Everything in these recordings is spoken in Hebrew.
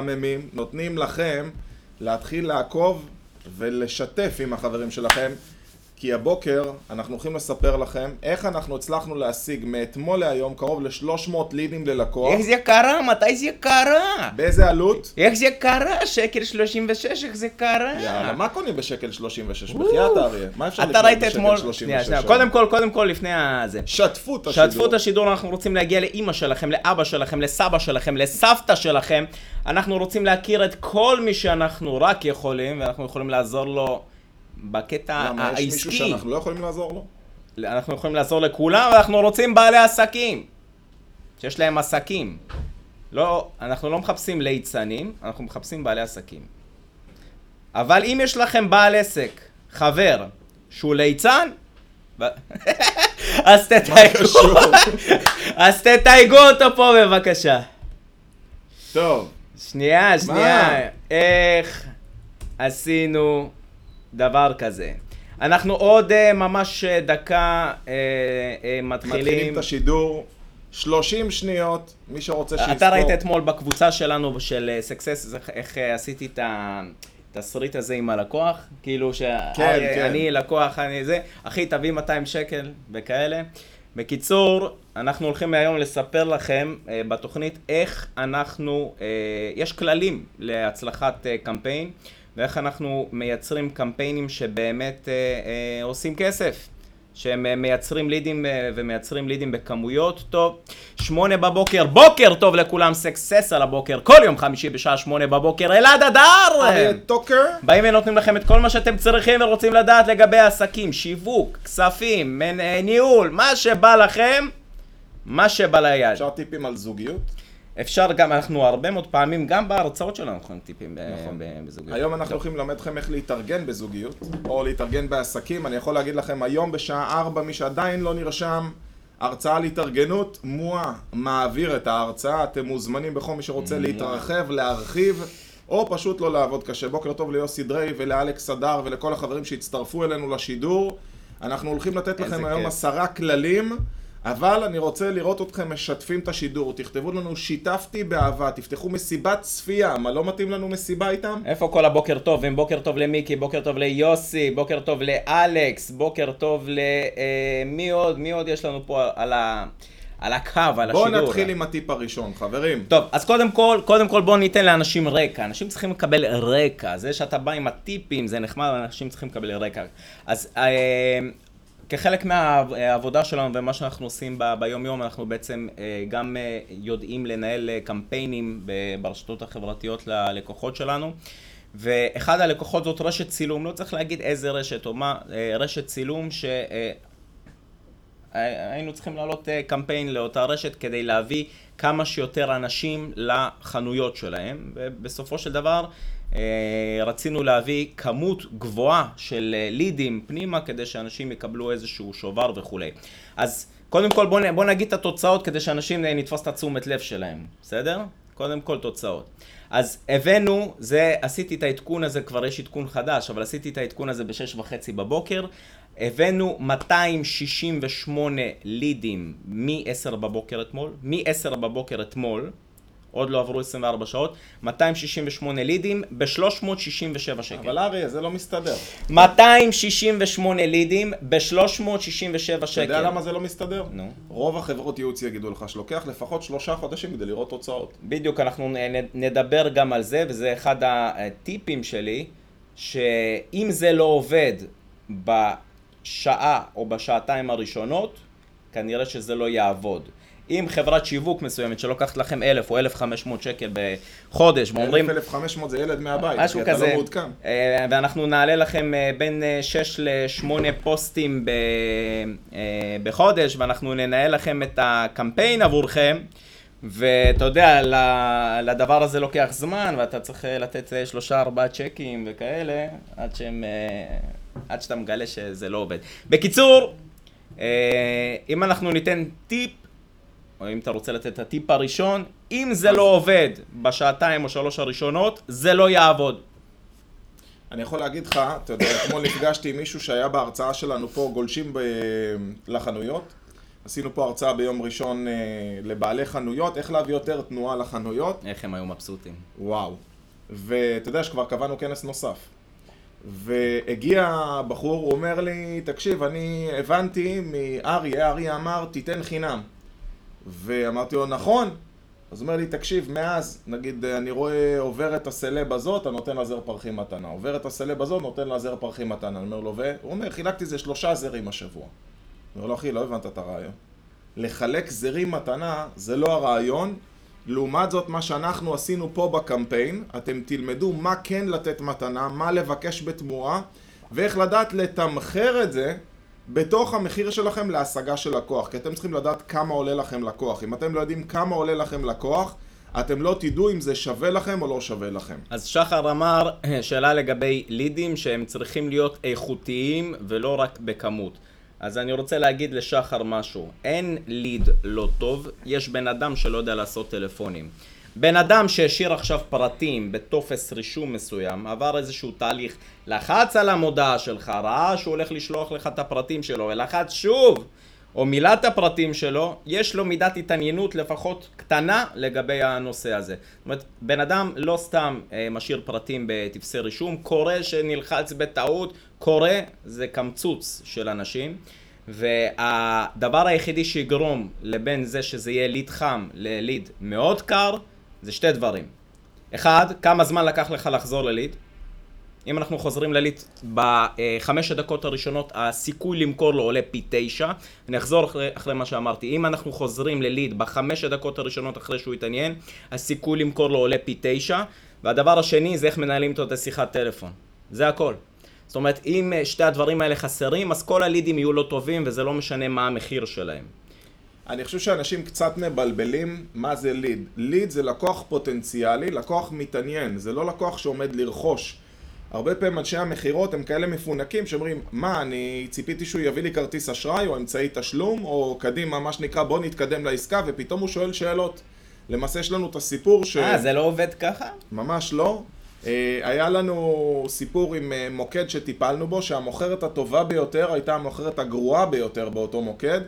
מחממים, נותנים לכם להתחיל לעקוב ולשתף עם החברים שלכם כי הבוקר אנחנו הולכים לספר לכם איך אנחנו הצלחנו להשיג מאתמול להיום קרוב ל-300 לידים ללקוח. איך זה קרה? מתי זה קרה? באיזה עלות? איך זה קרה? שקל 36, איך זה קרה? יאללה, מה קונים בשקל 36? בחייאת אריה. מה אפשר אתה לקנות בשקל אתמול... 36? שנייה, שנייה. קודם כל, קודם כל, לפני הזה. שתפו את השידור. שתפו את השידור, אנחנו רוצים להגיע לאימא שלכם, לאבא שלכם, לסבא שלכם, לסבתא שלכם. אנחנו רוצים להכיר את כל מי שאנחנו רק יכולים, ואנחנו יכולים לעזור לו בקטע למה, יש מישהו העסקי. שאנחנו לא יכולים לעזור לו? אנחנו יכולים לעזור לכולם, ואנחנו רוצים בעלי עסקים. שיש להם עסקים. לא, אנחנו לא מחפשים ליצנים, אנחנו מחפשים בעלי עסקים. אבל אם יש לכם בעל עסק, חבר, שהוא ליצן, אז תתייגו? אז תתייגו אותו פה בבקשה. טוב, שנייה, שנייה, איך עשינו דבר כזה? אנחנו עוד אה, ממש אה, דקה אה, אה, מתחילים מתחילים. את השידור. 30 שניות, מי שרוצה שיספור. אתה ראית אתמול בקבוצה שלנו של סקסס, איך עשיתי את התסריט הזה עם הלקוח? כאילו כן. שאני לקוח, אני זה, אחי תביא 200 שקל וכאלה. בקיצור, אנחנו הולכים היום לספר לכם אה, בתוכנית איך אנחנו, אה, יש כללים להצלחת אה, קמפיין ואיך אנחנו מייצרים קמפיינים שבאמת אה, אה, עושים כסף. שהם אה, מייצרים לידים אה, ומייצרים לידים בכמויות טוב. שמונה בבוקר, בוקר טוב לכולם, סקסס על הבוקר, כל יום חמישי בשעה שמונה בבוקר, אלעד אדר! אריה טוקר. באים ונותנים לכם את כל מה שאתם צריכים ורוצים לדעת לגבי עסקים, שיווק, כספים, מנ- אה, ניהול, מה שבא לכם, מה שבא ליד. אפשר טיפים על זוגיות? אפשר גם, אנחנו הרבה מאוד פעמים, גם בהרצאות שלנו אנחנו טיפים ב- נכון. בזוגיות. היום אנחנו הולכים ללמד אתכם איך להתארגן בזוגיות, או להתארגן בעסקים. אני יכול להגיד לכם, היום בשעה 4, מי שעדיין לא נרשם, הרצאה על התארגנות, מואה מעביר את ההרצאה. אתם מוזמנים בכל מי שרוצה להתרחב, להרחיב, או פשוט לא לעבוד קשה. בוקר טוב ליוסי דריי ולאלכס אדר ולכל החברים שהצטרפו אלינו לשידור. אנחנו הולכים לתת לכם היום. עשרה כללים. אבל אני רוצה לראות אתכם משתפים את השידור, תכתבו לנו שיתפתי באהבה, תפתחו מסיבת צפייה, מה לא מתאים לנו מסיבה איתם? איפה כל הבוקר טוב? אם בוקר טוב למיקי, בוקר טוב ליוסי, בוקר טוב לאלכס, בוקר טוב ל... אה, מי עוד? מי עוד יש לנו פה על, ה... על הקו, על בואו השידור? נתחיל עם הטיפ הראשון, חברים. טוב, אז קודם כל, קודם כל בואו ניתן לאנשים רקע. אנשים צריכים לקבל רקע. זה שאתה בא עם הטיפים, זה נחמד, אנשים צריכים לקבל רקע. אז אה, כחלק מהעבודה שלנו ומה שאנחנו עושים ב- ביום-יום, אנחנו בעצם אה, גם אה, יודעים לנהל אה, קמפיינים ברשתות החברתיות ללקוחות שלנו. ואחד הלקוחות זאת רשת צילום, לא צריך להגיד איזה רשת או מה, רשת צילום ש... אה, היינו צריכים להעלות קמפיין לאותה רשת כדי להביא כמה שיותר אנשים לחנויות שלהם, ובסופו של דבר רצינו להביא כמות גבוהה של אה, לידים פנימה כדי שאנשים יקבלו איזשהו שובר וכולי. אז קודם כל בוא, בוא נגיד את התוצאות כדי שאנשים אה, נתפוס את התשומת לב שלהם, בסדר? קודם כל תוצאות. אז הבאנו, זה, עשיתי את העדכון הזה, כבר יש עדכון חדש, אבל עשיתי את העדכון הזה בשש וחצי בבוקר. הבאנו 268 לידים מ-10 בבוקר אתמול, מ-10 בבוקר אתמול, עוד לא עברו 24 שעות, 268 לידים ב-367 שקל. אבל אריה, זה לא מסתדר. 268 לידים ב-367 אתה שקל. יודע למה זה לא מסתדר? נו. רוב החברות ייעוץ יגידו לך שלוקח לפחות שלושה חודשים כדי לראות תוצאות. בדיוק, אנחנו נדבר גם על זה, וזה אחד הטיפים שלי, שאם זה לא עובד בשעה או בשעתיים הראשונות, כנראה שזה לא יעבוד. אם חברת שיווק מסוימת שלוקחת לכם 1,000 או 1,500 שקל בחודש, ואומרים... 1,500 זה ילד מהבית, משהו כי אתה כזה, לא מעודכן. אה, ואנחנו נעלה לכם אה, בין 6 ל-8 פוסטים ב- אה, בחודש, ואנחנו ננהל לכם את הקמפיין עבורכם, ואתה יודע, לדבר הזה לוקח זמן, ואתה צריך אה, לתת אה, שלושה ארבעה צ'קים וכאלה, עד שהם... אה, עד שאתה מגלה שזה לא עובד. בקיצור, אה, אם אנחנו ניתן טיפ, או אם אתה רוצה לתת את הטיפ הראשון, אם זה לא עובד בשעתיים או שלוש הראשונות, זה לא יעבוד. אני יכול להגיד לך, אתה יודע, אתמול נפגשתי עם מישהו שהיה בהרצאה שלנו פה, גולשים ב... לחנויות, עשינו פה הרצאה ביום ראשון אה, לבעלי חנויות, איך להביא יותר תנועה לחנויות. איך הם היו מבסוטים. וואו. ואתה יודע שכבר קבענו כנס נוסף. והגיע בחור, הוא אומר לי, תקשיב, אני הבנתי מאריה, אריה אמר, תיתן חינם. ואמרתי לו, נכון. אז הוא אומר לי, תקשיב, מאז, נגיד, אני רואה עובר את הסלב הזאת, אני נותן לה זר פרחים מתנה. עובר את הסלב הזאת, נותן לה זר פרחים מתנה. אני אומר לו, והוא אומר, חילקתי זה שלושה זרים השבוע. אני אומר לו, אחי, לא הבנת את הרעיון. לחלק זרים מתנה זה לא הרעיון. לעומת זאת, מה שאנחנו עשינו פה בקמפיין, אתם תלמדו מה כן לתת מתנה, מה לבקש בתמורה, ואיך לדעת לתמחר את זה בתוך המחיר שלכם להשגה של לקוח. כי אתם צריכים לדעת כמה עולה לכם לקוח. אם אתם לא יודעים כמה עולה לכם לקוח, אתם לא תדעו אם זה שווה לכם או לא שווה לכם. אז שחר אמר, שאלה לגבי לידים שהם צריכים להיות איכותיים ולא רק בכמות. אז אני רוצה להגיד לשחר משהו. אין ליד לא טוב, יש בן אדם שלא יודע לעשות טלפונים. בן אדם שהשאיר עכשיו פרטים בטופס רישום מסוים, עבר איזשהו תהליך, לחץ על המודעה שלך, ראה שהוא הולך לשלוח לך את הפרטים שלו, ולחץ שוב, או מילא את הפרטים שלו, יש לו מידת התעניינות לפחות קטנה לגבי הנושא הזה. זאת אומרת, בן אדם לא סתם אה, משאיר פרטים בטפסי רישום, קורה שנלחץ בטעות, קורה, זה קמצוץ של אנשים. והדבר היחידי שיגרום לבין זה שזה יהיה ליד חם לליד מאוד קר, זה שתי דברים. אחד, כמה זמן לקח לך לחזור לליד? אם אנחנו חוזרים לליד בחמש הדקות הראשונות, הסיכוי למכור לו עולה פי תשע. אני אחזור אחרי, אחרי מה שאמרתי. אם אנחנו חוזרים לליד בחמש הדקות הראשונות אחרי שהוא התעניין, הסיכוי למכור לו עולה פי תשע. והדבר השני זה איך מנהלים איתו את השיחת טלפון. זה הכל. זאת אומרת, אם שתי הדברים האלה חסרים, אז כל הלידים יהיו לא טובים, וזה לא משנה מה המחיר שלהם. אני חושב שאנשים קצת מבלבלים מה זה ליד. ליד זה לקוח פוטנציאלי, לקוח מתעניין, זה לא לקוח שעומד לרכוש. הרבה פעמים אנשי המכירות הם כאלה מפונקים שאומרים, מה, אני ציפיתי שהוא יביא לי כרטיס אשראי או אמצעי תשלום, או קדימה, מה שנקרא, בוא נתקדם לעסקה, ופתאום הוא שואל שאלות. למעשה יש לנו את הסיפור ש... אה, זה לא עובד ככה? ממש לא. אה, היה לנו סיפור עם אה, מוקד שטיפלנו בו, שהמוכרת הטובה ביותר הייתה המוכרת הגרועה ביותר באותו מוקד,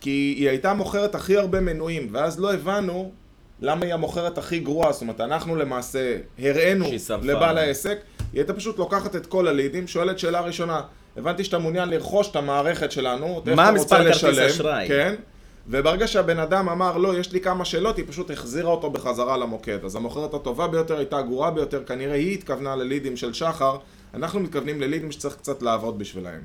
כי היא הייתה מוכרת הכי הרבה מנויים, ואז לא הבנו למה היא המוכרת הכי גרועה, זאת אומרת, אנחנו למעשה הראינו לבעל העסק, היא הייתה פשוט לוקחת את כל הלידים, שואלת שאלה ראשונה, הבנתי שאתה מעוניין לרכוש את המערכת שלנו, מה מספר כרטיס אשראי? כן, וברגע שהבן אדם אמר לא, יש לי כמה שאלות, היא פשוט החזירה אותו בחזרה למוקד. אז המוכרת הטובה ביותר הייתה הגרועה ביותר, כנראה היא התכוונה ללידים של שחר, אנחנו מתכוונים ללידים שצריך קצת לעבוד בשבילהם.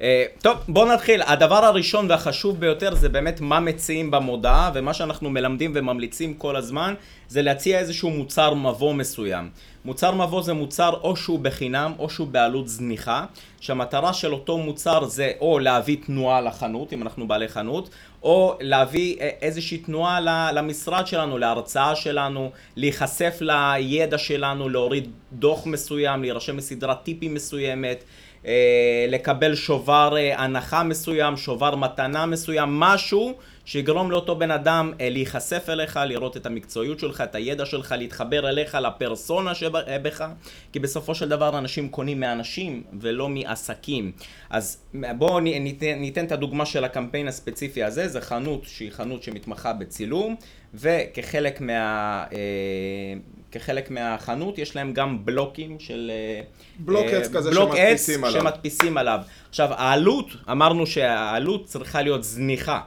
Uh, טוב, בואו נתחיל. הדבר הראשון והחשוב ביותר זה באמת מה מציעים במודעה, ומה שאנחנו מלמדים וממליצים כל הזמן, זה להציע איזשהו מוצר מבוא מסוים. מוצר מבוא זה מוצר או שהוא בחינם או שהוא בעלות זניחה, שהמטרה של אותו מוצר זה או להביא תנועה לחנות, אם אנחנו בעלי חנות, או להביא אה, איזושהי תנועה למשרד שלנו, להרצאה שלנו, להיחשף לידע שלנו, להוריד דוח מסוים, להירשם לסדרת טיפים מסוימת. אה, לקבל שובר אה, הנחה מסוים, שובר מתנה מסוים, משהו שיגרום לאותו בן אדם אה, להיחשף אליך, לראות את המקצועיות שלך, את הידע שלך, להתחבר אליך, לפרסונה שבך, כי בסופו של דבר אנשים קונים מאנשים ולא מעסקים. אז בואו ניתן, ניתן את הדוגמה של הקמפיין הספציפי הזה, זה חנות שהיא חנות שמתמחה בצילום, וכחלק מה... כחלק מהחנות, יש להם גם בלוקים של... בלוק עץ uh, כזה בלוק שמדפיסים עליו. שמדפיסים עליו. עכשיו, העלות, אמרנו שהעלות צריכה להיות זניחה.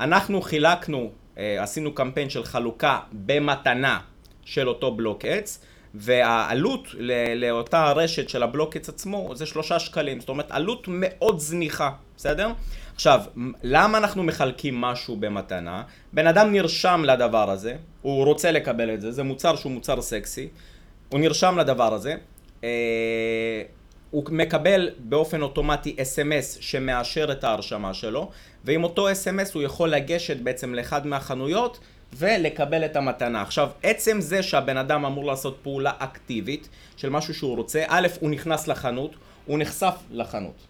אנחנו חילקנו, uh, עשינו קמפיין של חלוקה במתנה של אותו בלוק עץ, והעלות לאותה רשת של הבלוק עץ עצמו זה שלושה שקלים. זאת אומרת, עלות מאוד זניחה, בסדר? עכשיו, למה אנחנו מחלקים משהו במתנה? בן אדם נרשם לדבר הזה, הוא רוצה לקבל את זה, זה מוצר שהוא מוצר סקסי, הוא נרשם לדבר הזה, אה, הוא מקבל באופן אוטומטי אס.אם.אס שמאשר את ההרשמה שלו, ועם אותו אס.אם.אס הוא יכול לגשת בעצם לאחד מהחנויות ולקבל את המתנה. עכשיו, עצם זה שהבן אדם אמור לעשות פעולה אקטיבית של משהו שהוא רוצה, א', הוא נכנס לחנות, הוא נחשף לחנות.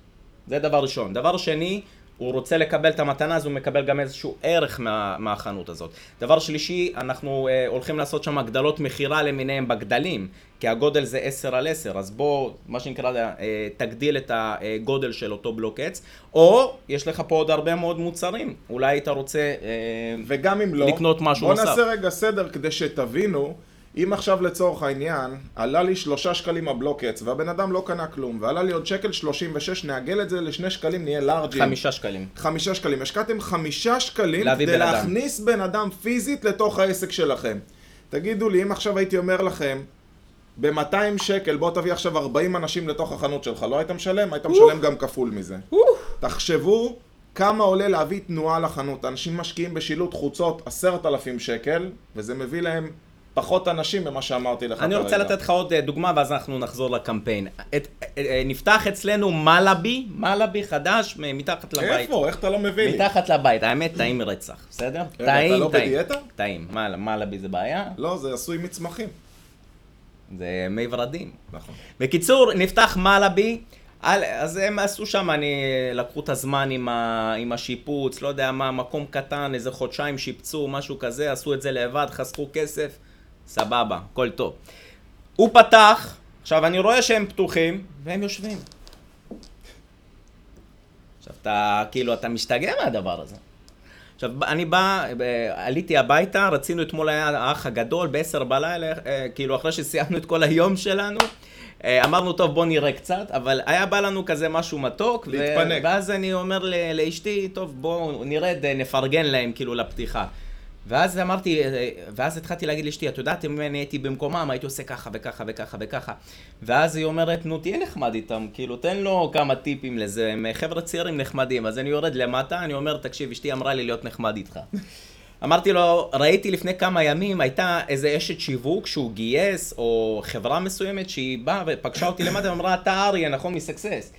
זה דבר ראשון. דבר שני, הוא רוצה לקבל את המתנה, אז הוא מקבל גם איזשהו ערך מה, מהחנות הזאת. דבר שלישי, אנחנו uh, הולכים לעשות שם הגדלות מכירה למיניהם בגדלים. כי הגודל זה 10 על 10, אז בוא, מה שנקרא, אה, תגדיל את הגודל של אותו בלוק עץ, או יש לך פה עוד הרבה מאוד מוצרים, אולי היית רוצה אה, וגם אם לא, לקנות משהו בוא נוסף. נעשה רגע סדר כדי שתבינו, אם עכשיו לצורך העניין, עלה לי שלושה שקלים הבלוק עץ, והבן אדם לא קנה כלום, ועלה לי עוד שקל שלושים ושש, נעגל את זה לשני שקלים, נהיה לארג'ים. חמישה שקלים. חמישה שקלים. השקעתם חמישה שקלים כדי בן. להכניס בן אדם פיזית לתוך העסק שלכם. תגידו לי, אם עכשיו הייתי אומר לכם, ב-200 שקל, בוא תביא עכשיו 40 אנשים לתוך החנות שלך, לא היית משלם? היית משלם גם כפול מזה. תחשבו כמה עולה להביא תנועה לחנות. אנשים משקיעים בשילוט חוצות 10,000 שקל, וזה מביא להם פחות אנשים ממה שאמרתי לך אני רוצה לתת לך עוד אה, דוגמה ואז אנחנו נחזור לקמפיין. את, אה, אה, נפתח אצלנו מלאבי, מלאבי חדש מתחת לבית. איפה? איך אתה לא מביא לי? מתחת לבית, האמת טעים רצח, בסדר? אתה טעים, לא טעים. בדיאטה? טעים. מה, מלאבי זה בעיה? לא, זה עשוי מצמחים. זה מי ורדים. נכון. בקיצור, נפתח מלאבי, על- אז הם עשו שם, אני, לקחו את הזמן עם, ה, עם השיפוץ, לא יודע מה, מקום קטן, איזה חודשיים שיפצו, משהו כזה, עשו את זה לבד, חסכו כסף, סבבה, הכל טוב. הוא פתח, עכשיו אני רואה שהם פתוחים, והם יושבים. עכשיו אתה, כאילו, אתה משתגע מהדבר הזה. עכשיו, אני בא, עליתי הביתה, רצינו אתמול היה האח הגדול, ב-10 בלילה, אה, כאילו אחרי שסיימנו את כל היום שלנו, אה, אמרנו, טוב, בוא נראה קצת, אבל היה בא לנו כזה משהו מתוק, להתפנק. ואז אני אומר ל- לאשתי, טוב, בואו נרד, נפרגן להם, כאילו, לפתיחה. ואז אמרתי, אה, ואז התחלתי להגיד לאשתי, את יודעת, אם אני הייתי במקומם, הייתי עושה ככה וככה וככה וככה. ואז היא אומרת, נו, תהיה נחמד איתם, כאילו, תן לו כמה טיפים לזה, הם חבר'ה צעירים נחמדים. אז אני יורד למטה, אני אומר, תקשיב, אשתי אמרה לי להיות נחמד איתך. אמרתי לו, ראיתי לפני כמה ימים, הייתה איזה אשת שיווק שהוא גייס, או חברה מסוימת שהיא באה ופגשה אותי למטה ואמרה, אתה אריה, נכון, מסקסס.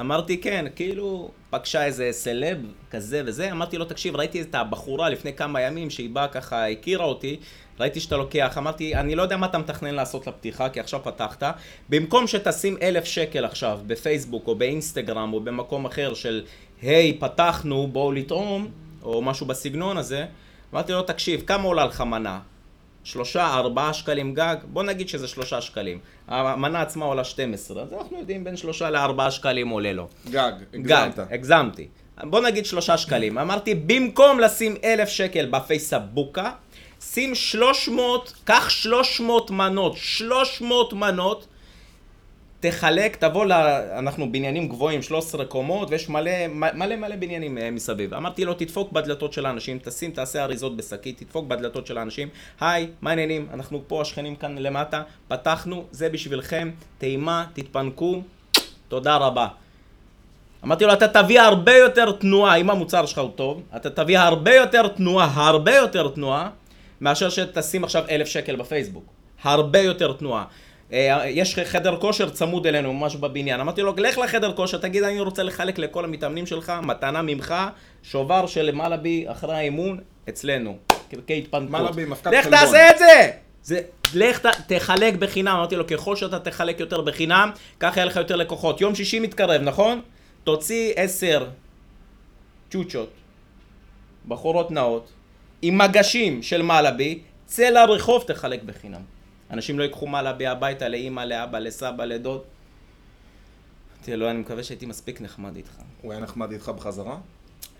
אמרתי, כן, כאילו, פגשה איזה סלב כזה וזה, אמרתי לו, תקשיב, ראיתי את הבחורה לפני כמה ימים שהיא באה ככה, הכירה אותי, ראיתי שאתה לוקח, אמרתי, אני לא יודע מה אתה מתכנן לעשות לפתיחה, כי עכשיו פתחת, במקום שתשים אלף שקל עכשיו בפייסבוק או באינסטגרם או במקום אחר של, היי, פתחנו, בואו לטעום, או משהו בסגנון הזה, אמרתי לו, תקשיב, כמה עולה לך מנה? שלושה, ארבעה שקלים גג, בוא נגיד שזה שלושה שקלים. המנה עצמה עולה 12, אז אנחנו יודעים בין שלושה לארבעה שקלים עולה לו. גג, גג, הגזמת. הגזמתי. בוא נגיד שלושה שקלים. אמרתי, במקום לשים אלף שקל בפייסבוקה, שים 300, קח 300 מנות, 300 מנות, תחלק, תבוא ל... אנחנו בניינים גבוהים, 13 קומות, ויש מלא מלא מלא בניינים אה, מסביב. אמרתי לו, תדפוק בדלתות של האנשים, תשים, תעשה אריזות בשקית, תדפוק בדלתות של האנשים. היי, מה העניינים? אנחנו פה, השכנים כאן למטה, פתחנו, זה בשבילכם, טעימה, תתפנקו, תודה רבה. אמרתי לו, אתה תביא הרבה יותר תנועה, אם המוצר שלך הוא טוב, אתה תביא הרבה יותר תנועה, הרבה יותר תנועה, מאשר שתשים עכשיו אלף שקל בפייסבוק. הרבה יותר תנועה. אה, יש חדר כושר צמוד אלינו, ממש בבניין. אמרתי לו, לך לחדר כושר, תגיד, אני רוצה לחלק לכל המתאמנים שלך, מתנה ממך, שובר של מלאבי אחרי האימון, אצלנו. כהתפנקות. מלאבי, מפקד לך חלבון. תעשה את זה! זה, לך ת, תחלק בחינם, אמרתי לו, ככל שאתה תחלק יותר בחינם, ככה יהיה לך יותר לקוחות. יום שישי מתקרב, נכון? תוציא עשר צ'וצ'ות, בחורות נאות, עם מגשים של מלאבי, צא לרחוב, תחלק בחינם. אנשים לא ייקחו מלאבי הביתה לאימא, לאבא, לסבא, לדוד. אמרתי לו, אני מקווה שהייתי מספיק נחמד איתך. הוא היה נחמד איתך בחזרה?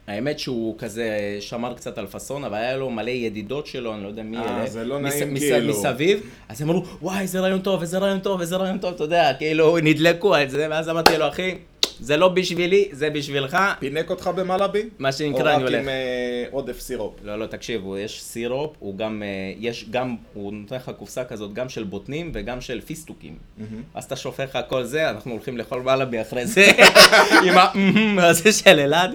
האמת שהוא כזה שמר קצת על פאסון, אבל היה לו מלא ידידות שלו, אני לא יודע מי אה, אלה. זה לא מס- נעים מס- כאילו. מסביב, אז הם אמרו, וואי, איזה רעיון טוב, איזה רעיון טוב, איזה רעיון טוב, אתה יודע, כאילו, נדלקו על זה, ואז אמרתי לו, אחי, זה לא בשבילי, זה בשבילך, פינק אותך במלאבי? מה או שנקרא, אני רק הולך. עם אה, עודף סירופ? לא, לא, תקשיבו, יש סירופ, הוא גם, אה, יש גם, הוא נותן לך קופסה כזאת, גם של בוטנים וגם של פיסטוקים. אז אתה שופך לך כל זה, אנחנו הולכים לאכול מלאבי אחרי זה, עם ה... הזה של אלעד.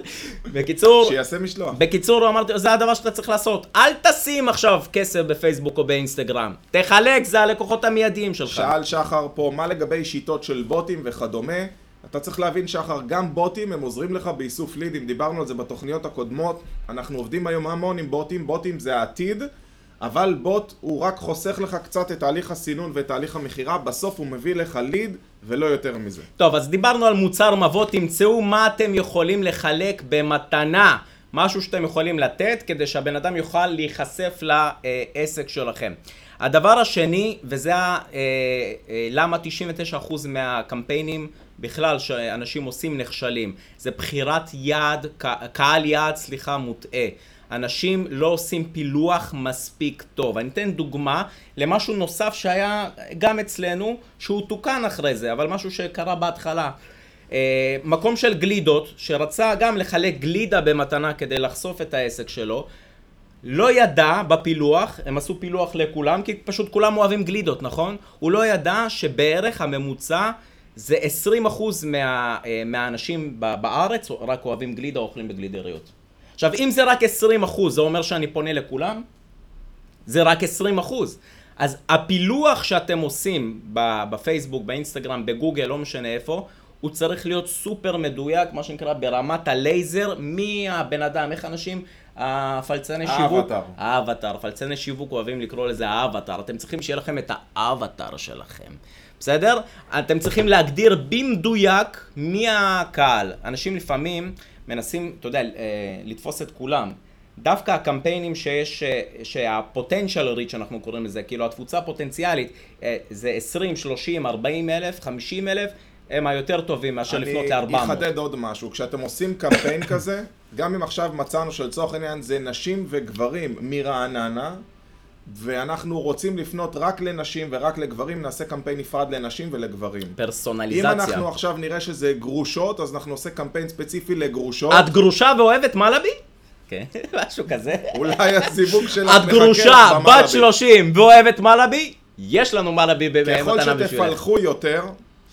בקיצור, שיעשה משלוח. בקיצור, אמרתי, זה הדבר שאתה צריך לעשות. אל תשים עכשיו כסף בפייסבוק או באינסטגרם. תחלק, זה הלקוחות המיידיים שלך. שאל שחר פה, מה לגבי שיטות של בוטים וכדומה? אתה צריך להבין שחר, גם בוטים הם עוזרים לך באיסוף לידים, דיברנו על זה בתוכניות הקודמות, אנחנו עובדים היום המון עם בוטים, בוטים זה העתיד, אבל בוט הוא רק חוסך לך קצת את תהליך הסינון ואת תהליך המכירה, בסוף הוא מביא לך ליד ולא יותר מזה. טוב, אז דיברנו על מוצר מבוא, תמצאו מה אתם יכולים לחלק במתנה. משהו שאתם יכולים לתת כדי שהבן אדם יוכל להיחשף לעסק שלכם. הדבר השני, וזה ה- אה, אה, למה 99% מהקמפיינים בכלל שאנשים עושים נכשלים, זה בחירת יעד, קהל יעד, סליחה, מוטעה. אנשים לא עושים פילוח מספיק טוב. אני אתן דוגמה למשהו נוסף שהיה גם אצלנו, שהוא תוקן אחרי זה, אבל משהו שקרה בהתחלה. אה, מקום של גלידות, שרצה גם לחלק גלידה במתנה כדי לחשוף את העסק שלו, לא ידע בפילוח, הם עשו פילוח לכולם, כי פשוט כולם אוהבים גלידות, נכון? הוא לא ידע שבערך הממוצע זה 20% מה, אה, מהאנשים בארץ רק אוהבים גלידה או אוכלים בגלידריות. עכשיו, אם זה רק 20%, זה אומר שאני פונה לכולם? זה רק 20%. אז הפילוח שאתם עושים בפייסבוק, באינסטגרם, בגוגל, לא משנה איפה, הוא צריך להיות סופר מדויק, מה שנקרא ברמת הלייזר, מי הבן אדם, איך אנשים, הפלצני שיווק, האבטר. פלצני שיווק אוהבים לקרוא לזה האבטר, אתם צריכים שיהיה לכם את האבטר שלכם, בסדר? אתם צריכים להגדיר במדויק מי הקהל. אנשים לפעמים מנסים, אתה יודע, אה, לתפוס את כולם. דווקא הקמפיינים שיש, שהפוטנציאל ריץ' שאנחנו קוראים לזה, כאילו התפוצה הפוטנציאלית אה, זה 20, 30, 40 אלף, 50 אלף, הם היותר טובים מאשר לפנות ל-400. אני אחדד עוד משהו, כשאתם עושים קמפיין כזה, גם אם עכשיו מצאנו שלצורך העניין זה נשים וגברים מרעננה, ואנחנו רוצים לפנות רק לנשים ורק לגברים, נעשה קמפיין נפרד לנשים ולגברים. אם פרסונליזציה. אנחנו עכשיו נראה שזה גרושות, אז אנחנו נעשה קמפיין ספציפי לגרושות. את גרושה ואוהבת מלאבי? כן, משהו כזה. אולי הסיווג שלך את מחכה גרושה, במלאבי. בת 30 ואוהבת מלאבי? יש לנו מלאבי ככל במתנה בשבילך. שתפלחו יותר,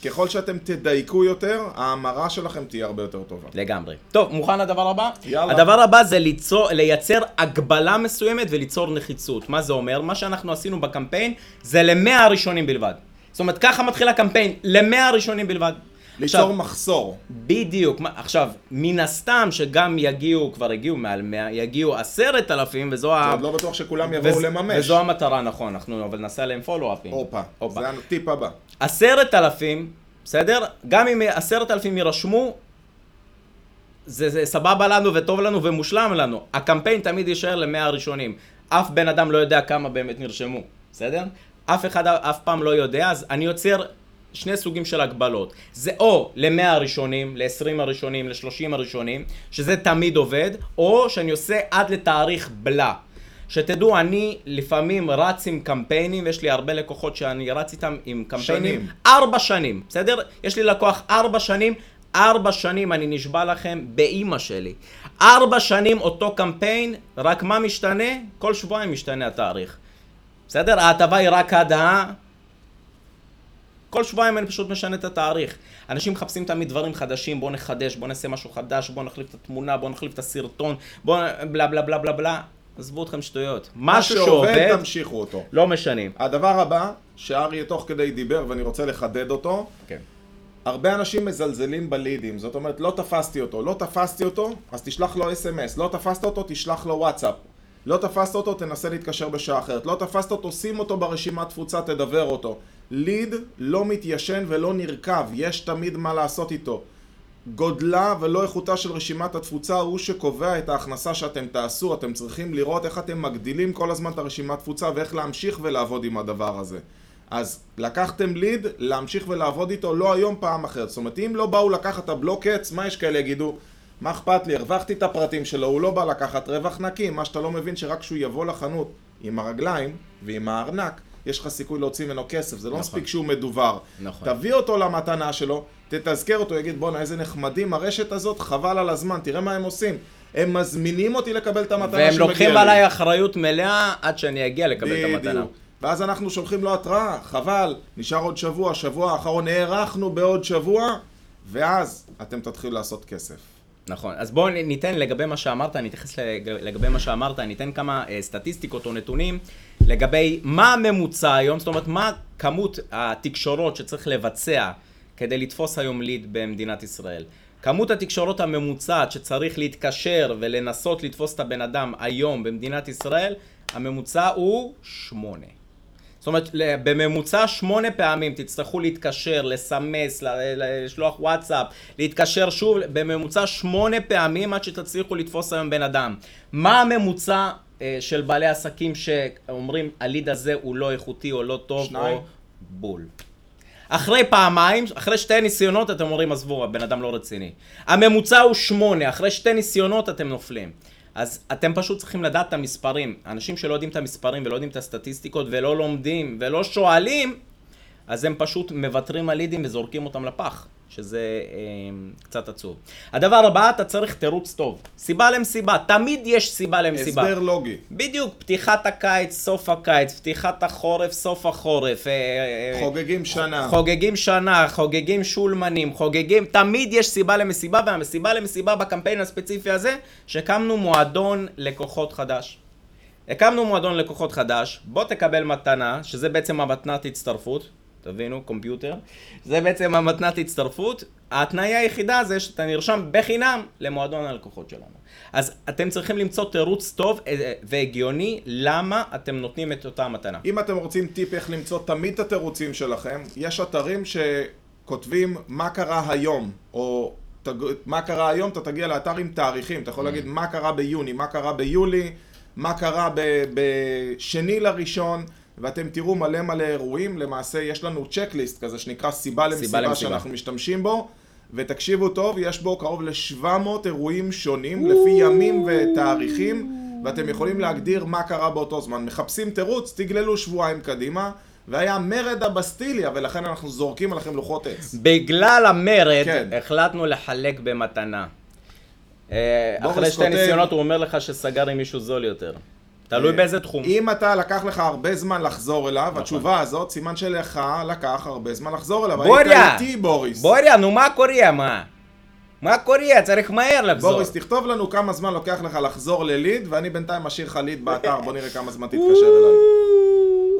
ככל שאתם תדייקו יותר, ההמרה שלכם תהיה הרבה יותר טובה. לגמרי. טוב, מוכן לדבר הבא? יאללה. הדבר הבא זה ליצור, לייצר הגבלה מסוימת וליצור נחיצות. מה זה אומר? מה שאנחנו עשינו בקמפיין זה למאה הראשונים בלבד. זאת אומרת, ככה מתחיל הקמפיין, למאה הראשונים בלבד. ליצור עכשיו, מחסור. בדיוק. עכשיו, מן הסתם שגם יגיעו, כבר הגיעו מעל 100, יגיעו עשרת אלפים, וזו ה... עוד לא בטוח שכולם יבואו וז- לממש. וזו המטרה, נכון, אנחנו אבל נעשה עליהם פולו-אפים. הופה. זה הטיפ הבא. עשרת אלפים, בסדר? גם אם עשרת אלפים יירשמו, זה, זה סבבה לנו וטוב לנו ומושלם לנו. הקמפיין תמיד יישאר למאה הראשונים. אף בן אדם לא יודע כמה באמת נרשמו, בסדר? אף אחד אף פעם לא יודע, אז אני יוצר שני סוגים של הגבלות. זה או למאה הראשונים, ל-20 הראשונים, ל-30 הראשונים, שזה תמיד עובד, או שאני עושה עד לתאריך בלה. שתדעו, אני לפעמים רץ עם קמפיינים, ויש לי הרבה לקוחות שאני רץ איתם עם קמפיינים. שנים. ארבע שנים, בסדר? יש לי לקוח ארבע שנים, ארבע שנים, אני נשבע לכם, באימא שלי. ארבע שנים אותו קמפיין, רק מה משתנה? כל שבועיים משתנה התאריך. בסדר? ההטבה היא רק עד ה... כל שבועיים אני פשוט משנה את התאריך. אנשים מחפשים תמיד דברים חדשים, בואו נחדש, בואו נעשה משהו חדש, בואו נחליף את התמונה, בואו נחליף את הסרטון, בואו בלה בלה בלה בלה בלה. עזבו אתכם שטויות. משהו שעובד, תמשיכו אותו. לא משנים. הדבר הבא, שאריה תוך כדי דיבר ואני רוצה לחדד אותו, כן. הרבה אנשים מזלזלים בלידים, זאת אומרת, לא תפסתי אותו, לא תפסתי אותו, אז תשלח לו אס.אם.אס, לא תפסת אותו, תשלח לו וואטסאפ. לא תפסת אותו, תנסה להתקשר בשעה אחרת. לא תפסת אותו, שים אותו ברשימת תפוצה, תדבר אותו. ליד לא מתיישן ולא נרקב, יש תמיד מה לעשות איתו. גודלה ולא איכותה של רשימת התפוצה הוא שקובע את ההכנסה שאתם תעשו. אתם צריכים לראות איך אתם מגדילים כל הזמן את הרשימת תפוצה ואיך להמשיך ולעבוד עם הדבר הזה. אז לקחתם ליד, להמשיך ולעבוד איתו לא היום, פעם אחרת. זאת אומרת, אם לא באו לקחת את הבלוק עץ, מה יש כאלה יגידו? מה אכפת לי? הרווחתי את הפרטים שלו, הוא לא בא לקחת רווח נקי. מה שאתה לא מבין שרק כשהוא יבוא לחנות עם הרגליים ועם הארנק, יש לך סיכוי להוציא ממנו כסף. זה לא נכון. מספיק שהוא מדובר. נכון. תביא אותו למתנה שלו, תתזכר אותו, יגיד בואנה איזה נחמדים הרשת הזאת, חבל על הזמן, תראה מה הם עושים. הם מזמינים אותי לקבל את המתנה והם שמגיע לוקחים לי. עליי אחריות מלאה עד שאני אגיע לקבל את המתנה. בדיוק. ואז אנחנו שולחים לו התראה, חבל, נשאר עוד שבוע, שבוע האחרון הארכנו בעוד שבוע, ואז אתם תתחילו לעשות כסף. נכון, אז בואו ניתן לגבי מה שאמרת, אני אתייחס לג- לגבי מה שאמרת, אני אתן כמה אה, סטטיסטיקות או נתונים לגבי מה הממוצע היום, זאת אומרת מה כמות התקשורות שצריך לבצע כדי לתפוס היום ליד במדינת ישראל. כמות התקשורות הממוצעת שצריך להתקשר ולנסות לתפוס את הבן אדם היום במדינת ישראל, הממוצע הוא שמונה. זאת אומרת, בממוצע שמונה פעמים תצטרכו להתקשר, לסמס, לשלוח וואטסאפ, להתקשר שוב, בממוצע שמונה פעמים עד שתצליחו לתפוס היום בן אדם. מה הממוצע של בעלי עסקים שאומרים, הליד הזה הוא לא איכותי או לא טוב, שניים. או בול. אחרי פעמיים, אחרי שתי ניסיונות אתם אומרים, עזבו, הבן אדם לא רציני. הממוצע הוא שמונה, אחרי שתי ניסיונות אתם נופלים. אז אתם פשוט צריכים לדעת את המספרים. אנשים שלא יודעים את המספרים ולא יודעים את הסטטיסטיקות ולא לומדים ולא שואלים, אז הם פשוט מוותרים על לידים וזורקים אותם לפח, שזה אה, קצת עצוב. הדבר הבא, אתה צריך תירוץ טוב. סיבה למסיבה, תמיד יש סיבה למסיבה. הסבר לוגי. בדיוק, פתיחת הקיץ, סוף הקיץ, פתיחת החורף, סוף החורף. אה, אה, חוגגים שנה. חוגגים שנה, חוגגים שולמנים, חוגגים, תמיד יש סיבה למסיבה, והמסיבה למסיבה בקמפיין הספציפי הזה, שהקמנו מועדון לקוחות חדש. הקמנו מועדון לקוחות חדש, בוא תקבל מתנה, שזה בעצם המתנת הצטרפות, תבינו, קומפיוטר, זה בעצם המתנת הצטרפות, ההתניה היחידה זה שאתה נרשם בחינם למועדון הלקוחות שלנו. אז אתם צריכים למצוא תירוץ טוב אה, והגיוני למה אתם נותנים את אותה מתנה. אם אתם רוצים טיפ איך למצוא תמיד את התירוצים שלכם, יש אתרים שכותבים מה קרה היום, או תג... מה קרה היום, אתה תגיע לאתר עם תאריכים, אתה יכול להגיד מה קרה ביוני, מה קרה ביולי, מה קרה בשני לראשון, ואתם תראו מלא מלא אירועים, למעשה יש לנו צ'קליסט כזה שנקרא סיבה למסיבה, למסיבה. שאנחנו משתמשים בו, ותקשיבו טוב, יש בו קרוב ל-700 אירועים שונים, לפי ימים ותאריכים, ואתם יכולים להגדיר מה קרה באותו זמן. מחפשים תירוץ, תגללו שבועיים קדימה, והיה מרד הבסטיליה, ולכן אנחנו זורקים עליכם לוחות עץ. בגלל המרד, כן. החלטנו לחלק במתנה. אה, אחרי שתי כותב- ניסיונות הוא אומר לך שסגר עם מישהו זול יותר. תלוי באיזה תחום. אם אתה לקח לך הרבה זמן לחזור אליו, התשובה הזאת, סימן שלך לקח הרבה זמן לחזור אליו. היית בוריה! איתי, בוריס. בוריה, נו מה קורה, מה? מה קורה? צריך מהר לחזור. בוריס, תכתוב לנו כמה זמן לוקח לך לחזור לליד, ואני בינתיים משאיר לך ליד באתר, בוא נראה כמה זמן תתקשר אליי.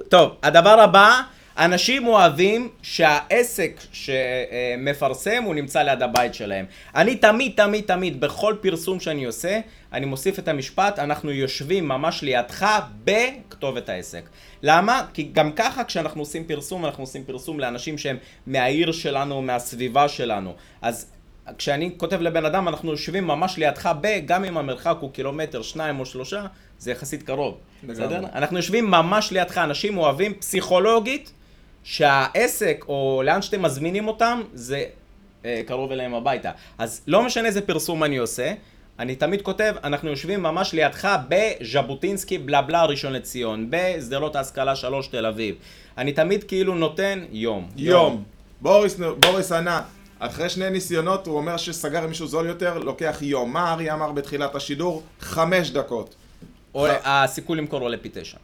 טוב, הדבר הבא, אנשים אוהבים שהעסק שמפרסם הוא נמצא ליד הבית שלהם. אני תמיד, תמיד, תמיד, בכל פרסום שאני עושה, אני מוסיף את המשפט, אנחנו יושבים ממש לידך בכתובת העסק. למה? כי גם ככה כשאנחנו עושים פרסום, אנחנו עושים פרסום לאנשים שהם מהעיר שלנו, מהסביבה שלנו. אז כשאני כותב לבן אדם, אנחנו יושבים ממש לידך ב, גם אם המרחק הוא קילומטר, שניים או שלושה, זה יחסית קרוב. בסדר? אנחנו יושבים ממש לידך, אנשים אוהבים פסיכולוגית שהעסק או לאן שאתם מזמינים אותם זה אה, קרוב אליהם הביתה. אז לא משנה איזה פרסום אני עושה, אני תמיד כותב, אנחנו יושבים ממש לידך בז'בוטינסקי בלה בלה ראשון לציון, בשדרות ההשכלה 3 תל אביב. אני תמיד כאילו נותן יום. יום. בוריס, בוריס ענה, אחרי שני ניסיונות הוא אומר שסגר עם מישהו זול יותר, לוקח יום. מה ארי אמר בתחילת השידור? חמש דקות. או הסיכוי למכור עולה פי תשע.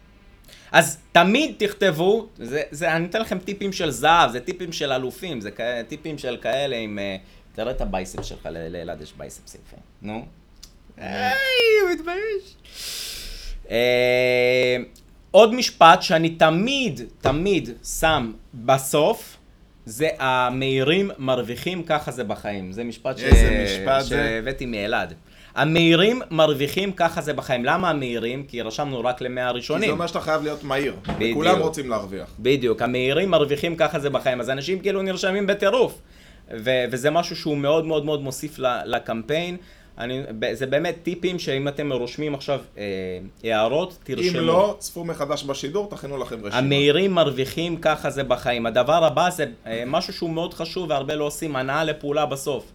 אז תמיד תכתבו, זה, זה, אני אתן לכם טיפים של זהב, זה טיפים של אלופים, זה כאלה, טיפים של כאלה עם... אה, תראה את ה bicep שלך, לאלעד יש biceps יפה. נו. היי, הוא מתבייש. אה, עוד משפט שאני תמיד, תמיד שם בסוף, זה המהירים מרוויחים, ככה זה בחיים. זה משפט? שהבאתי מאלעד. המהירים מרוויחים, ככה זה בחיים. למה המהירים? כי רשמנו רק למאה כי זה הראשונים. אומר שאתה חייב להיות מהיר. בדיוק. וכולם רוצים להרוויח. בדיוק, המהירים מרוויחים, ככה זה בחיים. אז אנשים כאילו נרשמים בטירוף. ו- וזה משהו שהוא מאוד מאוד מאוד מוסיף לקמפיין. אני, זה באמת טיפים שאם אתם רושמים עכשיו אה, הערות, תרשמו. אם לא, צפו מחדש בשידור, תכינו לכם רשימה. המהירים מרוויחים, ככה זה בחיים. הדבר הבא זה אה, משהו שהוא מאוד חשוב והרבה לא עושים, הנעה לפעולה בסוף.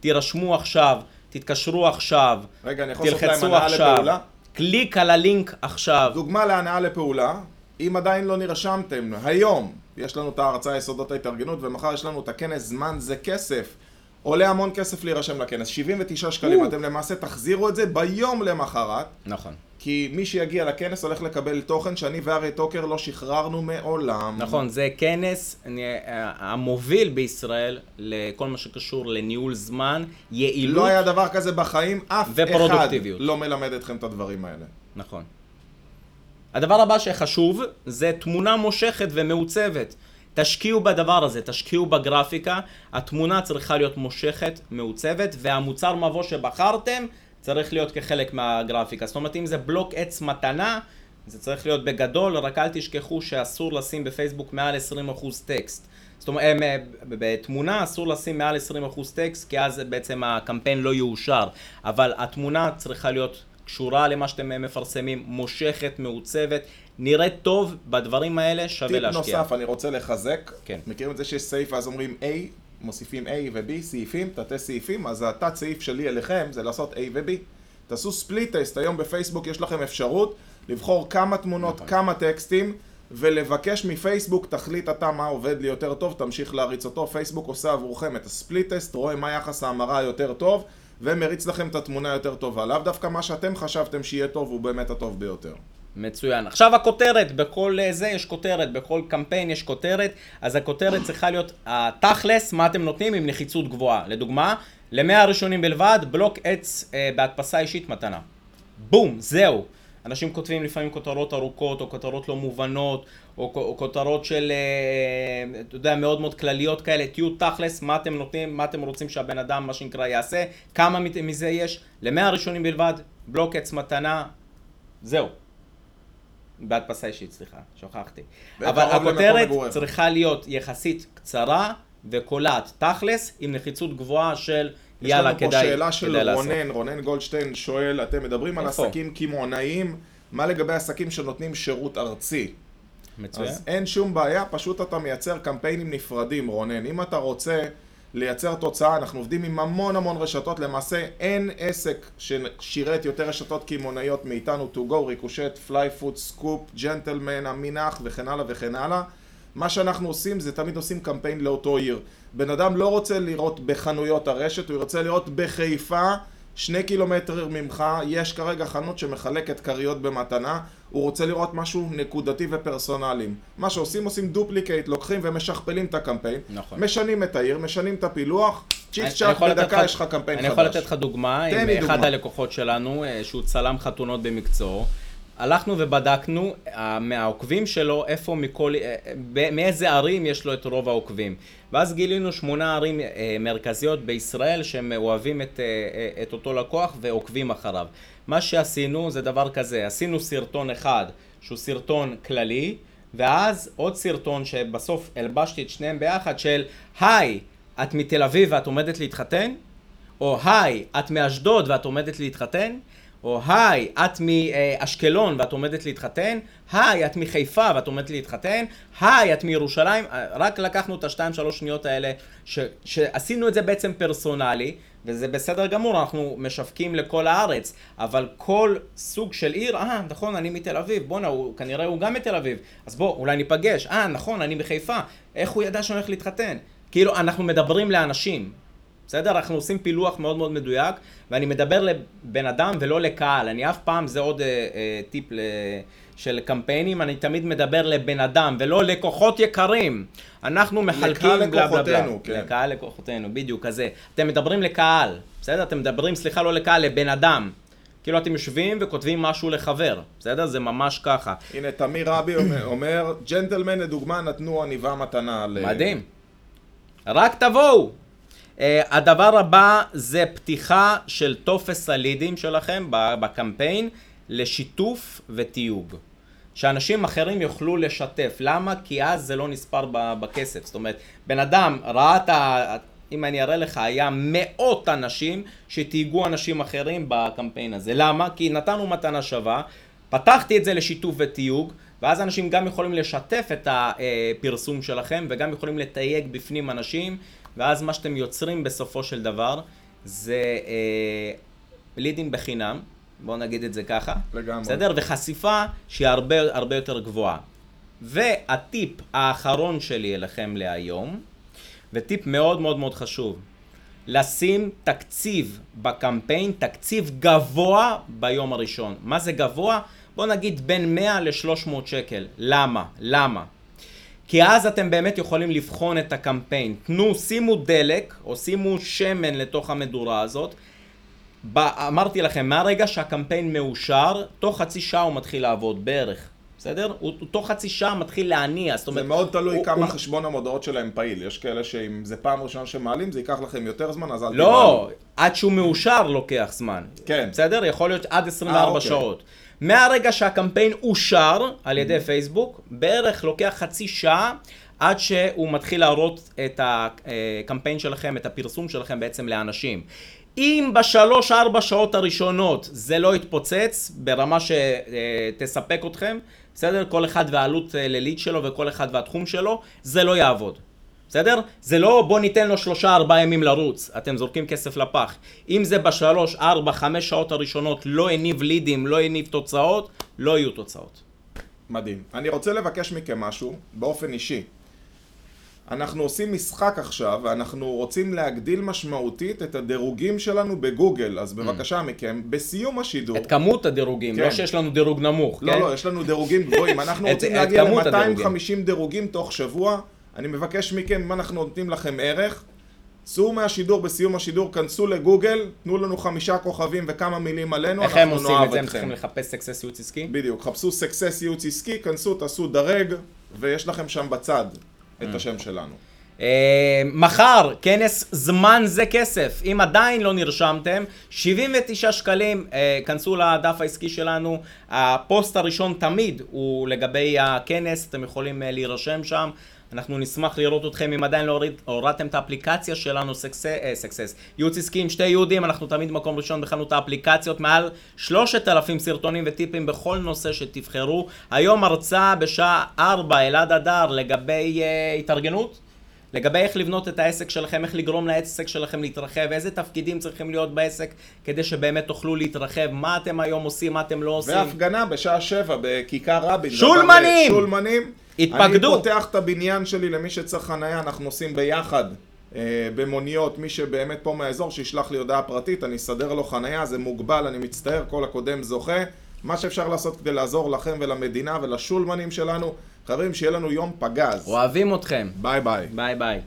תירשמו עכשיו, תתקשרו עכשיו, רגע, אני יכול לעשות להם הנעה עכשיו, לפעולה? קליק על הלינק עכשיו. דוגמה להנאה לפעולה, אם עדיין לא נרשמתם, היום יש לנו את ההרצאה יסודות ההתארגנות ומחר יש לנו את הכנס זמן זה כסף. עולה המון כסף להירשם לכנס, 79 שקלים, אתם למעשה תחזירו את זה ביום למחרת, נכון. כי מי שיגיע לכנס הולך לקבל תוכן שאני וארי טוקר לא שחררנו מעולם. נכון, זה כנס אני, אה, המוביל בישראל לכל מה שקשור לניהול זמן, יעילות. לא היה דבר כזה בחיים, אף אחד. לא מלמד אתכם את הדברים האלה. נכון. הדבר הבא שחשוב זה תמונה מושכת ומעוצבת. תשקיעו בדבר הזה, תשקיעו בגרפיקה, התמונה צריכה להיות מושכת, מעוצבת, והמוצר מבוא שבחרתם צריך להיות כחלק מהגרפיקה. זאת אומרת, אם זה בלוק עץ מתנה, זה צריך להיות בגדול, רק אל תשכחו שאסור לשים בפייסבוק מעל 20% טקסט. זאת אומרת, אה, אה, בתמונה אסור לשים מעל 20% טקסט, כי אז בעצם הקמפיין לא יאושר. אבל התמונה צריכה להיות קשורה למה שאתם מפרסמים, מושכת, מעוצבת, נראית טוב, בדברים האלה שווה טיפ להשקיע. נוסף, אני רוצה לחזק. כן. מכירים את זה שיש סעיף ואז אומרים A, מוסיפים A ו-B, סעיפים, תתי סעיפים, אז התת סעיף שלי אליכם זה לעשות A ו-B. תעשו ספליט טסט, היום בפייסבוק יש לכם אפשרות לבחור כמה תמונות, נכון. כמה טקסטים, ולבקש מפייסבוק, תחליט אתה מה עובד לי יותר טוב, תמשיך להריץ אותו. פייסבוק עושה עבורכם את הספליט טסט, רואה מה יחס ההמרה היותר טוב, ומריץ לכם את התמונה היותר טובה. לאו דווקא מה שאתם חשבתם שיהיה טוב, הוא באמת הטוב ביותר. מצוין. עכשיו הכותרת, בכל אה, זה יש כותרת, בכל קמפיין יש כותרת, אז הכותרת צריכה להיות התכלס, מה אתם נותנים עם נחיצות גבוהה. לדוגמה, למאה הראשונים בלבד, בלוק עץ אה, בהדפסה אישית מתנה. בום, זהו. אנשים כותבים לפעמים כותרות ארוכות, או כותרות לא מובנות, או, או כותרות של, אה, אתה יודע, מאוד מאוד כלליות כאלה. תהיו תכלס, מה אתם נותנים, מה אתם רוצים שהבן אדם, מה שנקרא, יעשה, כמה מזה יש. למאה הראשונים בלבד, בלוק עץ מתנה, זהו. בהדפסה אישית, סליחה, שכחתי. אבל הכותרת. צריכה להיות יחסית קצרה וקולעת, תכלס, עם נחיצות גבוהה של יאללה, יש לנו כדאי, פה שאלה של כדאי לעשות. רונן, רונן גולדשטיין שואל, אתם מדברים על? עסקים קמעונאיים, מה לגבי עסקים שנותנים שירות ארצי? מצוין. אז אין שום בעיה, פשוט אתה מייצר קמפיינים נפרדים, רונן. אם אתה רוצה לייצר תוצאה, אנחנו עובדים עם המון המון רשתות, למעשה אין עסק ששירת יותר רשתות קמעונאיות מאיתנו, To Go, ריקושט, Fly Foot, Scoop, Gentleman, המינח וכן הלאה וכן הלאה. מה שאנחנו עושים זה תמיד עושים קמפיין לאותו עיר. בן אדם לא רוצה לראות בחנויות הרשת, הוא רוצה לראות בחיפה, שני קילומטר ממך, יש כרגע חנות שמחלקת כריות במתנה, הוא רוצה לראות משהו נקודתי ופרסונלי. מה שעושים, עושים duplicate, לוקחים ומשכפלים את הקמפיין, נכון. משנים את העיר, משנים את הפילוח, צ'יק אני צ'אק, בדקה לך- יש לך קמפיין אני חדש. יכול לתת לך דוגמה עם אחד דוגמה. הלקוחות שלנו, אה, שהוא צלם חתונות במקצועו. הלכנו ובדקנו אה, מהעוקבים שלו, איפה מכל, אה, מאיזה ערים יש לו את רוב העוקבים. ואז גילינו שמונה ערים אה, מרכזיות בישראל שהם אוהבים את, את אותו לקוח ועוקבים אחריו. מה שעשינו זה דבר כזה, עשינו סרטון אחד שהוא סרטון כללי, ואז עוד סרטון שבסוף הלבשתי את שניהם ביחד של היי, את מתל אביב ואת עומדת להתחתן? או היי, את מאשדוד ואת עומדת להתחתן? או היי, את מאשקלון ואת עומדת להתחתן? היי, את מחיפה ואת עומדת להתחתן? היי, את מירושלים? רק לקחנו את השתיים שלוש שניות האלה, ש, שעשינו את זה בעצם פרסונלי, וזה בסדר גמור, אנחנו משווקים לכל הארץ, אבל כל סוג של עיר, אה, נכון, אני מתל אביב, בואנה, כנראה הוא גם מתל אביב, אז בוא, אולי ניפגש, אה, נכון, אני מחיפה, איך הוא ידע שאני הולך להתחתן? כאילו, אנחנו מדברים לאנשים, בסדר? אנחנו עושים פילוח מאוד מאוד מדויק, ואני מדבר לבן אדם ולא לקהל. אני אף פעם, זה עוד אה, אה, טיפ ל... של קמפיינים, אני תמיד מדבר לבן אדם, ולא לקוחות יקרים. אנחנו מחלקים לקהל בלה בלה בלה. כן. לקהל לקוחותינו, בדיוק, כזה. אתם מדברים לקהל, בסדר? אתם מדברים, סליחה, לא לקהל, לבן אדם. כאילו אתם יושבים וכותבים משהו לחבר, בסדר? זה ממש ככה. הנה, תמיר רבי אומר, ג'נטלמן לדוגמה נתנו עניבה מתנה ל... מדהים. רק תבואו. Uh, הדבר הבא זה פתיחה של טופס הלידים שלכם בקמפיין לשיתוף ותיוג. שאנשים אחרים יוכלו לשתף. למה? כי אז זה לא נספר בכסף. זאת אומרת, בן אדם ראה את ה... אם אני אראה לך, היה מאות אנשים שתהיגו אנשים אחרים בקמפיין הזה. למה? כי נתנו מתנה שווה, פתחתי את זה לשיתוף ותיוג, ואז אנשים גם יכולים לשתף את הפרסום שלכם, וגם יכולים לתייג בפנים אנשים, ואז מה שאתם יוצרים בסופו של דבר, זה אה, לידים בחינם, בואו נגיד את זה ככה. לגמרי. בסדר? וחשיפה שהיא הרבה הרבה יותר גבוהה. והטיפ האחרון שלי אליכם להיום, וטיפ מאוד מאוד מאוד חשוב, לשים תקציב בקמפיין, תקציב גבוה ביום הראשון. מה זה גבוה? בוא נגיד בין 100 ל-300 שקל. למה? למה? כי אז אתם באמת יכולים לבחון את הקמפיין. תנו, שימו דלק, או שימו שמן לתוך המדורה הזאת. ב- אמרתי לכם, מהרגע שהקמפיין מאושר, תוך חצי שעה הוא מתחיל לעבוד בערך. בסדר? הוא, הוא תוך חצי שעה מתחיל להניע, זאת זה אומרת... מאוד תלוי הוא- כמה הוא- חשבון המודעות שלהם פעיל. יש כאלה שאם זה פעם ראשונה שמעלים, זה ייקח לכם יותר זמן, אז אל לא, עד שהוא מאושר לוקח זמן. כן. בסדר? יכול להיות עד 24 אה, אוקיי. שעות. מהרגע שהקמפיין אושר על ידי פייסבוק, בערך לוקח חצי שעה עד שהוא מתחיל להראות את הקמפיין שלכם, את הפרסום שלכם בעצם לאנשים. אם בשלוש-ארבע שעות הראשונות זה לא יתפוצץ ברמה שתספק אתכם, בסדר? כל אחד והעלות אה, לליד שלו וכל אחד והתחום שלו, זה לא יעבוד. בסדר? זה לא בוא ניתן לו שלושה ארבעה ימים לרוץ, אתם זורקים כסף לפח. אם זה בשלוש, ארבע, חמש שעות הראשונות לא הניב לידים, לא הניב תוצאות, לא יהיו תוצאות. מדהים. אני רוצה לבקש מכם משהו, באופן אישי. אנחנו עושים משחק עכשיו, ואנחנו רוצים להגדיל משמעותית את הדירוגים שלנו בגוגל, אז בבקשה מכם, בסיום השידור... את כמות הדירוגים, כן. לא שיש לנו דירוג נמוך, לא, כן? לא, יש לנו דירוגים גבוהים. אנחנו את- רוצים את להגיע כמות הדירוגים. ל-250 דירוגים תוך שבוע. אני מבקש מכם, אם אנחנו נותנים לכם ערך, צאו מהשידור בסיום השידור, כנסו לגוגל, תנו לנו חמישה כוכבים וכמה מילים עלינו, איך הם אנחנו עושים נאהב את זה? הם אתכם. צריכים לחפש סקסס ייעוץ עסקי? בדיוק, חפשו סקסס ייעוץ עסקי, כנסו, תעשו דרג, ויש לכם שם בצד Mm. את השם שלנו. אה, מחר, כנס זמן זה כסף. אם עדיין לא נרשמתם, 79 שקלים, אה, כנסו לדף העסקי שלנו. הפוסט הראשון תמיד הוא לגבי הכנס, אתם יכולים אה, להירשם שם. אנחנו נשמח לראות אתכם אם עדיין לא הורדתם את האפליקציה שלנו, סקסס, ייעוץ עסקי עם שתי יהודים, אנחנו תמיד מקום ראשון בחנות האפליקציות, מעל 3,000 סרטונים וטיפים בכל נושא שתבחרו. היום הרצאה בשעה 4, אלעד אדר, לגבי אה, התארגנות. לגבי איך לבנות את העסק שלכם, איך לגרום לעסק שלכם להתרחב, איזה תפקידים צריכים להיות בעסק כדי שבאמת תוכלו להתרחב, מה אתם היום עושים, מה אתם לא עושים. והפגנה בשעה שבע בכיכר רבין. שולמנים! דבר לשולמנים. התפקדו. אני פותח את הבניין שלי למי שצריך חנייה, אנחנו עושים ביחד. אה, במוניות, מי שבאמת פה מהאזור, שישלח לי הודעה פרטית, אני אסדר לו חנייה, זה מוגבל, אני מצטער, כל הקודם זוכה. מה שאפשר לעשות כדי לעזור לכם ולמדינה ולשולמנים שלנו, חברים, שיהיה לנו יום פגז. אוהבים אתכם. ביי ביי. ביי ביי.